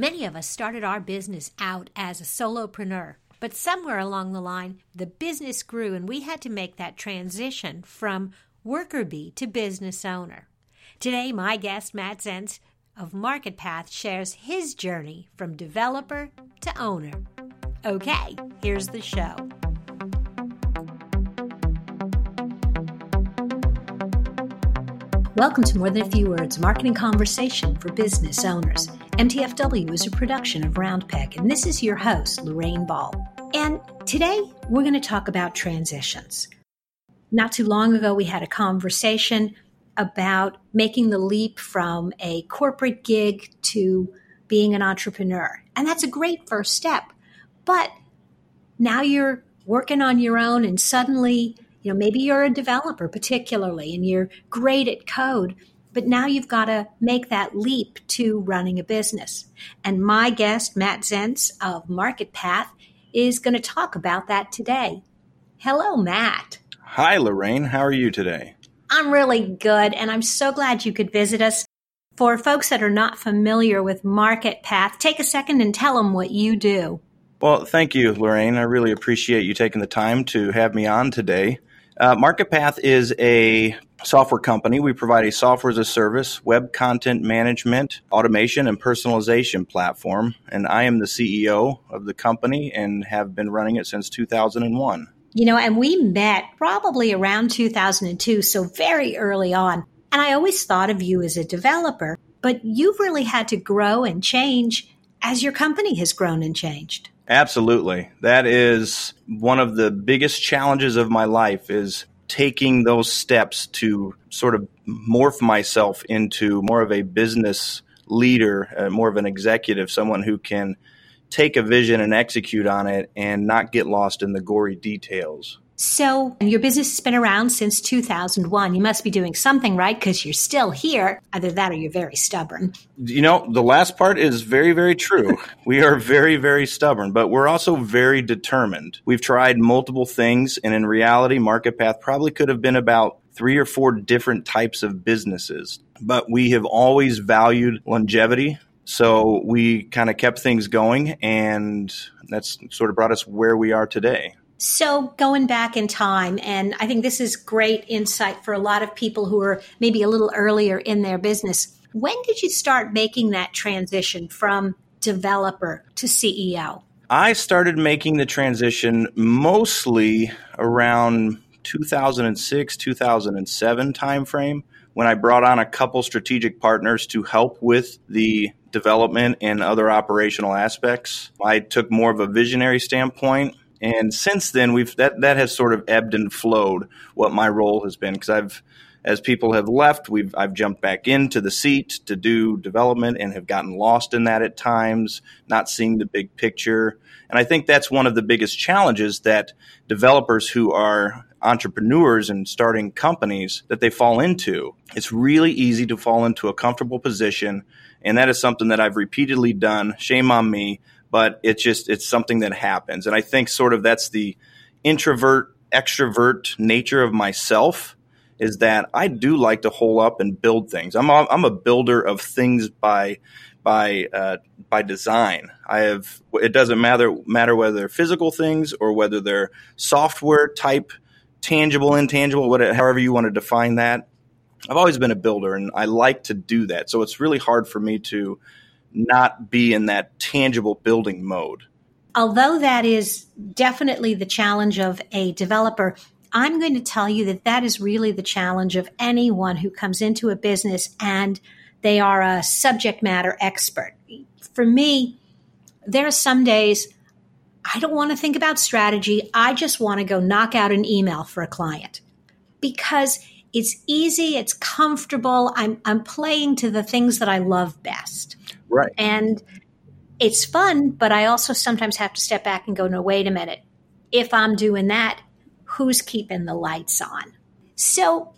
Many of us started our business out as a solopreneur, but somewhere along the line, the business grew and we had to make that transition from worker bee to business owner. Today, my guest, Matt Zentz of MarketPath, shares his journey from developer to owner. Okay, here's the show. Welcome to More Than a Few Words Marketing Conversation for Business Owners. MTFW is a production of Roundpeg, and this is your host, Lorraine Ball. And today we're going to talk about transitions. Not too long ago, we had a conversation about making the leap from a corporate gig to being an entrepreneur. And that's a great first step. But now you're working on your own and suddenly you know, maybe you're a developer particularly and you're great at code, but now you've got to make that leap to running a business. And my guest, Matt Zentz of Market Path, is going to talk about that today. Hello, Matt. Hi, Lorraine. How are you today? I'm really good, and I'm so glad you could visit us. For folks that are not familiar with Market Path, take a second and tell them what you do. Well, thank you, Lorraine. I really appreciate you taking the time to have me on today. Uh, MarketPath is a software company. We provide a software as a service, web content management, automation, and personalization platform. And I am the CEO of the company and have been running it since 2001. You know, and we met probably around 2002, so very early on. And I always thought of you as a developer, but you've really had to grow and change as your company has grown and changed. Absolutely. That is one of the biggest challenges of my life is taking those steps to sort of morph myself into more of a business leader, uh, more of an executive, someone who can take a vision and execute on it and not get lost in the gory details. So, your business has been around since 2001. You must be doing something right because you're still here. Either that or you're very stubborn. You know, the last part is very, very true. we are very, very stubborn, but we're also very determined. We've tried multiple things, and in reality, Market Path probably could have been about three or four different types of businesses. But we have always valued longevity. So we kind of kept things going, and that's sort of brought us where we are today. So, going back in time, and I think this is great insight for a lot of people who are maybe a little earlier in their business. When did you start making that transition from developer to CEO? I started making the transition mostly around 2006, 2007 timeframe when I brought on a couple strategic partners to help with the development and other operational aspects. I took more of a visionary standpoint and since then, we've that that has sort of ebbed and flowed what my role has been because I've as people have left, we've I've jumped back into the seat to do development and have gotten lost in that at times, not seeing the big picture. And I think that's one of the biggest challenges that developers who are entrepreneurs and starting companies that they fall into. It's really easy to fall into a comfortable position, and that is something that I've repeatedly done. Shame on me but it's just it's something that happens. And i think sort of that's the introvert extrovert nature of myself is that i do like to hole up and build things. I'm a, I'm a builder of things by by uh, by design. I have it doesn't matter matter whether they're physical things or whether they're software type tangible intangible whatever however you want to define that. I've always been a builder and i like to do that. So it's really hard for me to not be in that tangible building mode. Although that is definitely the challenge of a developer, I'm going to tell you that that is really the challenge of anyone who comes into a business and they are a subject matter expert. For me, there are some days I don't want to think about strategy. I just want to go knock out an email for a client because it's easy, it's comfortable. I'm, I'm playing to the things that I love best. Right. And it's fun, but I also sometimes have to step back and go, no, wait a minute. If I'm doing that, who's keeping the lights on? So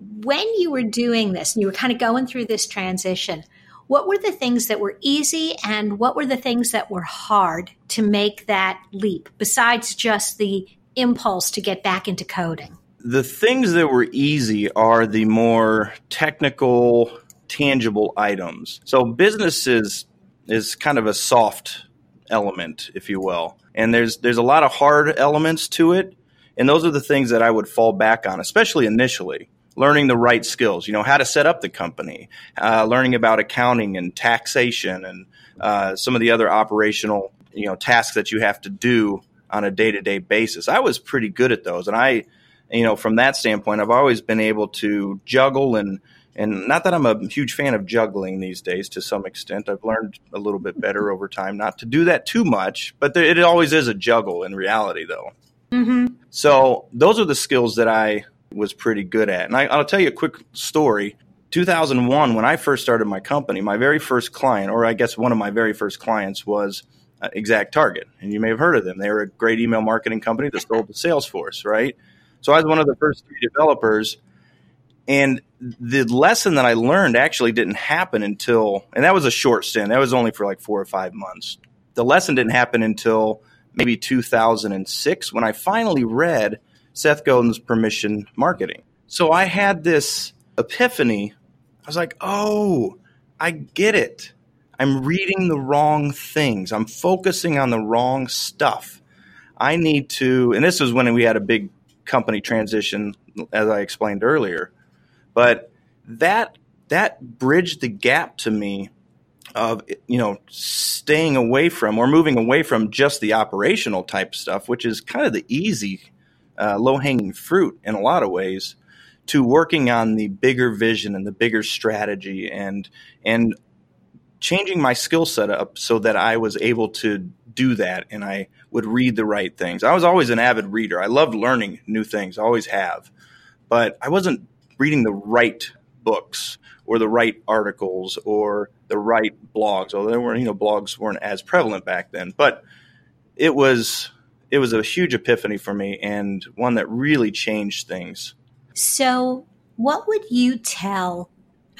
when you were doing this and you were kind of going through this transition, what were the things that were easy and what were the things that were hard to make that leap besides just the impulse to get back into coding? The things that were easy are the more technical tangible items. So businesses is kind of a soft element, if you will. And there's there's a lot of hard elements to it, and those are the things that I would fall back on, especially initially. Learning the right skills, you know, how to set up the company, uh, learning about accounting and taxation, and uh, some of the other operational, you know, tasks that you have to do on a day to day basis. I was pretty good at those, and I, you know, from that standpoint, I've always been able to juggle and and not that I'm a huge fan of juggling these days to some extent. I've learned a little bit better over time not to do that too much, but there, it always is a juggle in reality, though. Mm-hmm. So those are the skills that I was pretty good at. And I, I'll tell you a quick story. 2001, when I first started my company, my very first client, or I guess one of my very first clients, was uh, Exact Target. And you may have heard of them. They were a great email marketing company that sold to Salesforce, right? So I was one of the first three developers and the lesson that I learned actually didn't happen until, and that was a short stint. That was only for like four or five months. The lesson didn't happen until maybe 2006 when I finally read Seth Godin's Permission Marketing. So I had this epiphany. I was like, oh, I get it. I'm reading the wrong things. I'm focusing on the wrong stuff. I need to, and this was when we had a big company transition, as I explained earlier. But that that bridged the gap to me of you know staying away from or moving away from just the operational type stuff, which is kind of the easy, uh, low hanging fruit in a lot of ways, to working on the bigger vision and the bigger strategy and and changing my skill set up so that I was able to do that and I would read the right things. I was always an avid reader. I loved learning new things, always have. But I wasn't reading the right books or the right articles or the right blogs. Although there weren't, you know, blogs weren't as prevalent back then, but it was it was a huge epiphany for me and one that really changed things. So, what would you tell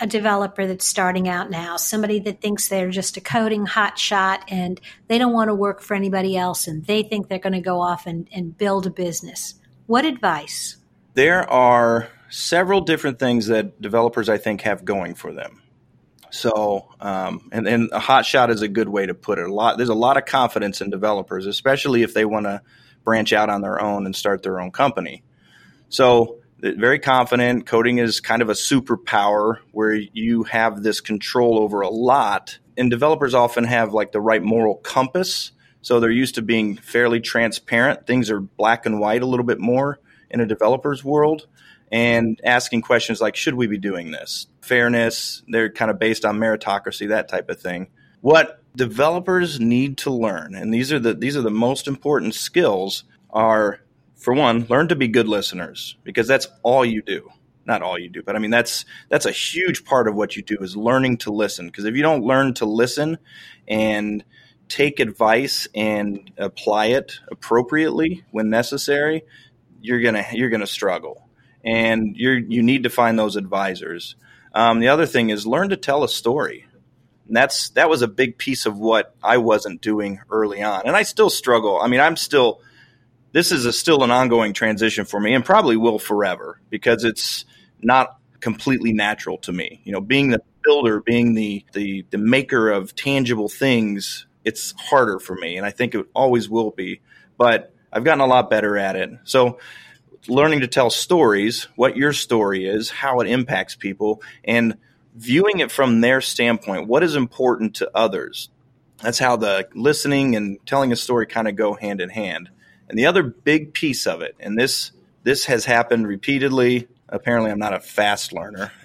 a developer that's starting out now, somebody that thinks they're just a coding hotshot and they don't want to work for anybody else and they think they're going to go off and, and build a business? What advice? There are several different things that developers I think have going for them. So, um, and, and a hot shot is a good way to put it. A lot, there's a lot of confidence in developers, especially if they want to branch out on their own and start their own company. So, very confident. Coding is kind of a superpower where you have this control over a lot. And developers often have like the right moral compass. So they're used to being fairly transparent. Things are black and white a little bit more in a developer's world and asking questions like, should we be doing this? Fairness, they're kind of based on meritocracy, that type of thing. What developers need to learn, and these are the these are the most important skills, are for one, learn to be good listeners because that's all you do. Not all you do, but I mean that's that's a huge part of what you do is learning to listen. Because if you don't learn to listen and take advice and apply it appropriately when necessary, you're gonna you're gonna struggle and you you need to find those advisors. Um, the other thing is learn to tell a story. And that's that was a big piece of what I wasn't doing early on, and I still struggle. I mean, I'm still this is a, still an ongoing transition for me, and probably will forever because it's not completely natural to me. You know, being the builder, being the the the maker of tangible things, it's harder for me, and I think it always will be. But I've gotten a lot better at it. So learning to tell stories, what your story is, how it impacts people, and viewing it from their standpoint. What is important to others? That's how the listening and telling a story kind of go hand in hand. And the other big piece of it, and this this has happened repeatedly. Apparently, I'm not a fast learner.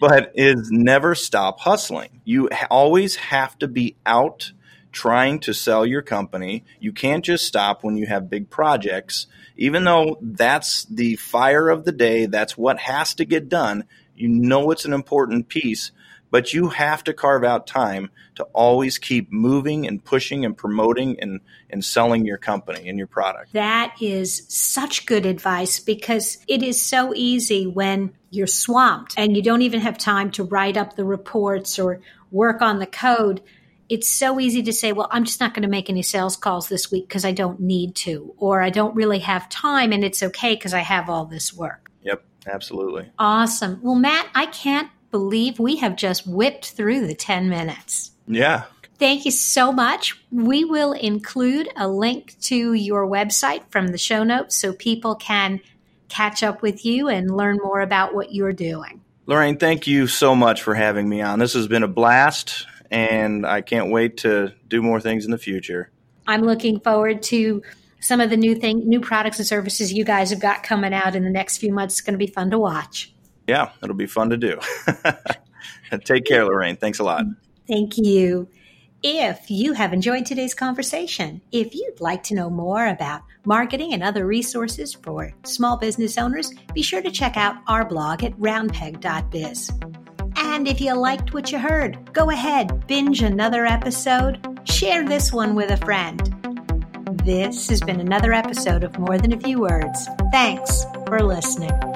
but is never stop hustling. You always have to be out trying to sell your company. You can't just stop when you have big projects. Even though that's the fire of the day, that's what has to get done. You know it's an important piece, but you have to carve out time to always keep moving and pushing and promoting and, and selling your company and your product. That is such good advice because it is so easy when you're swamped and you don't even have time to write up the reports or work on the code it's so easy to say, well, I'm just not going to make any sales calls this week because I don't need to, or I don't really have time and it's okay because I have all this work. Yep, absolutely. Awesome. Well, Matt, I can't believe we have just whipped through the 10 minutes. Yeah. Thank you so much. We will include a link to your website from the show notes so people can catch up with you and learn more about what you're doing. Lorraine, thank you so much for having me on. This has been a blast, and I can't wait to do more things in the future. I'm looking forward to some of the new thing, new products and services you guys have got coming out in the next few months. It's going to be fun to watch. Yeah, it'll be fun to do. Take care, Lorraine. Thanks a lot. Thank you. If you have enjoyed today's conversation, if you'd like to know more about marketing and other resources for small business owners, be sure to check out our blog at roundpeg.biz. And if you liked what you heard, go ahead, binge another episode, share this one with a friend. This has been another episode of More Than a Few Words. Thanks for listening.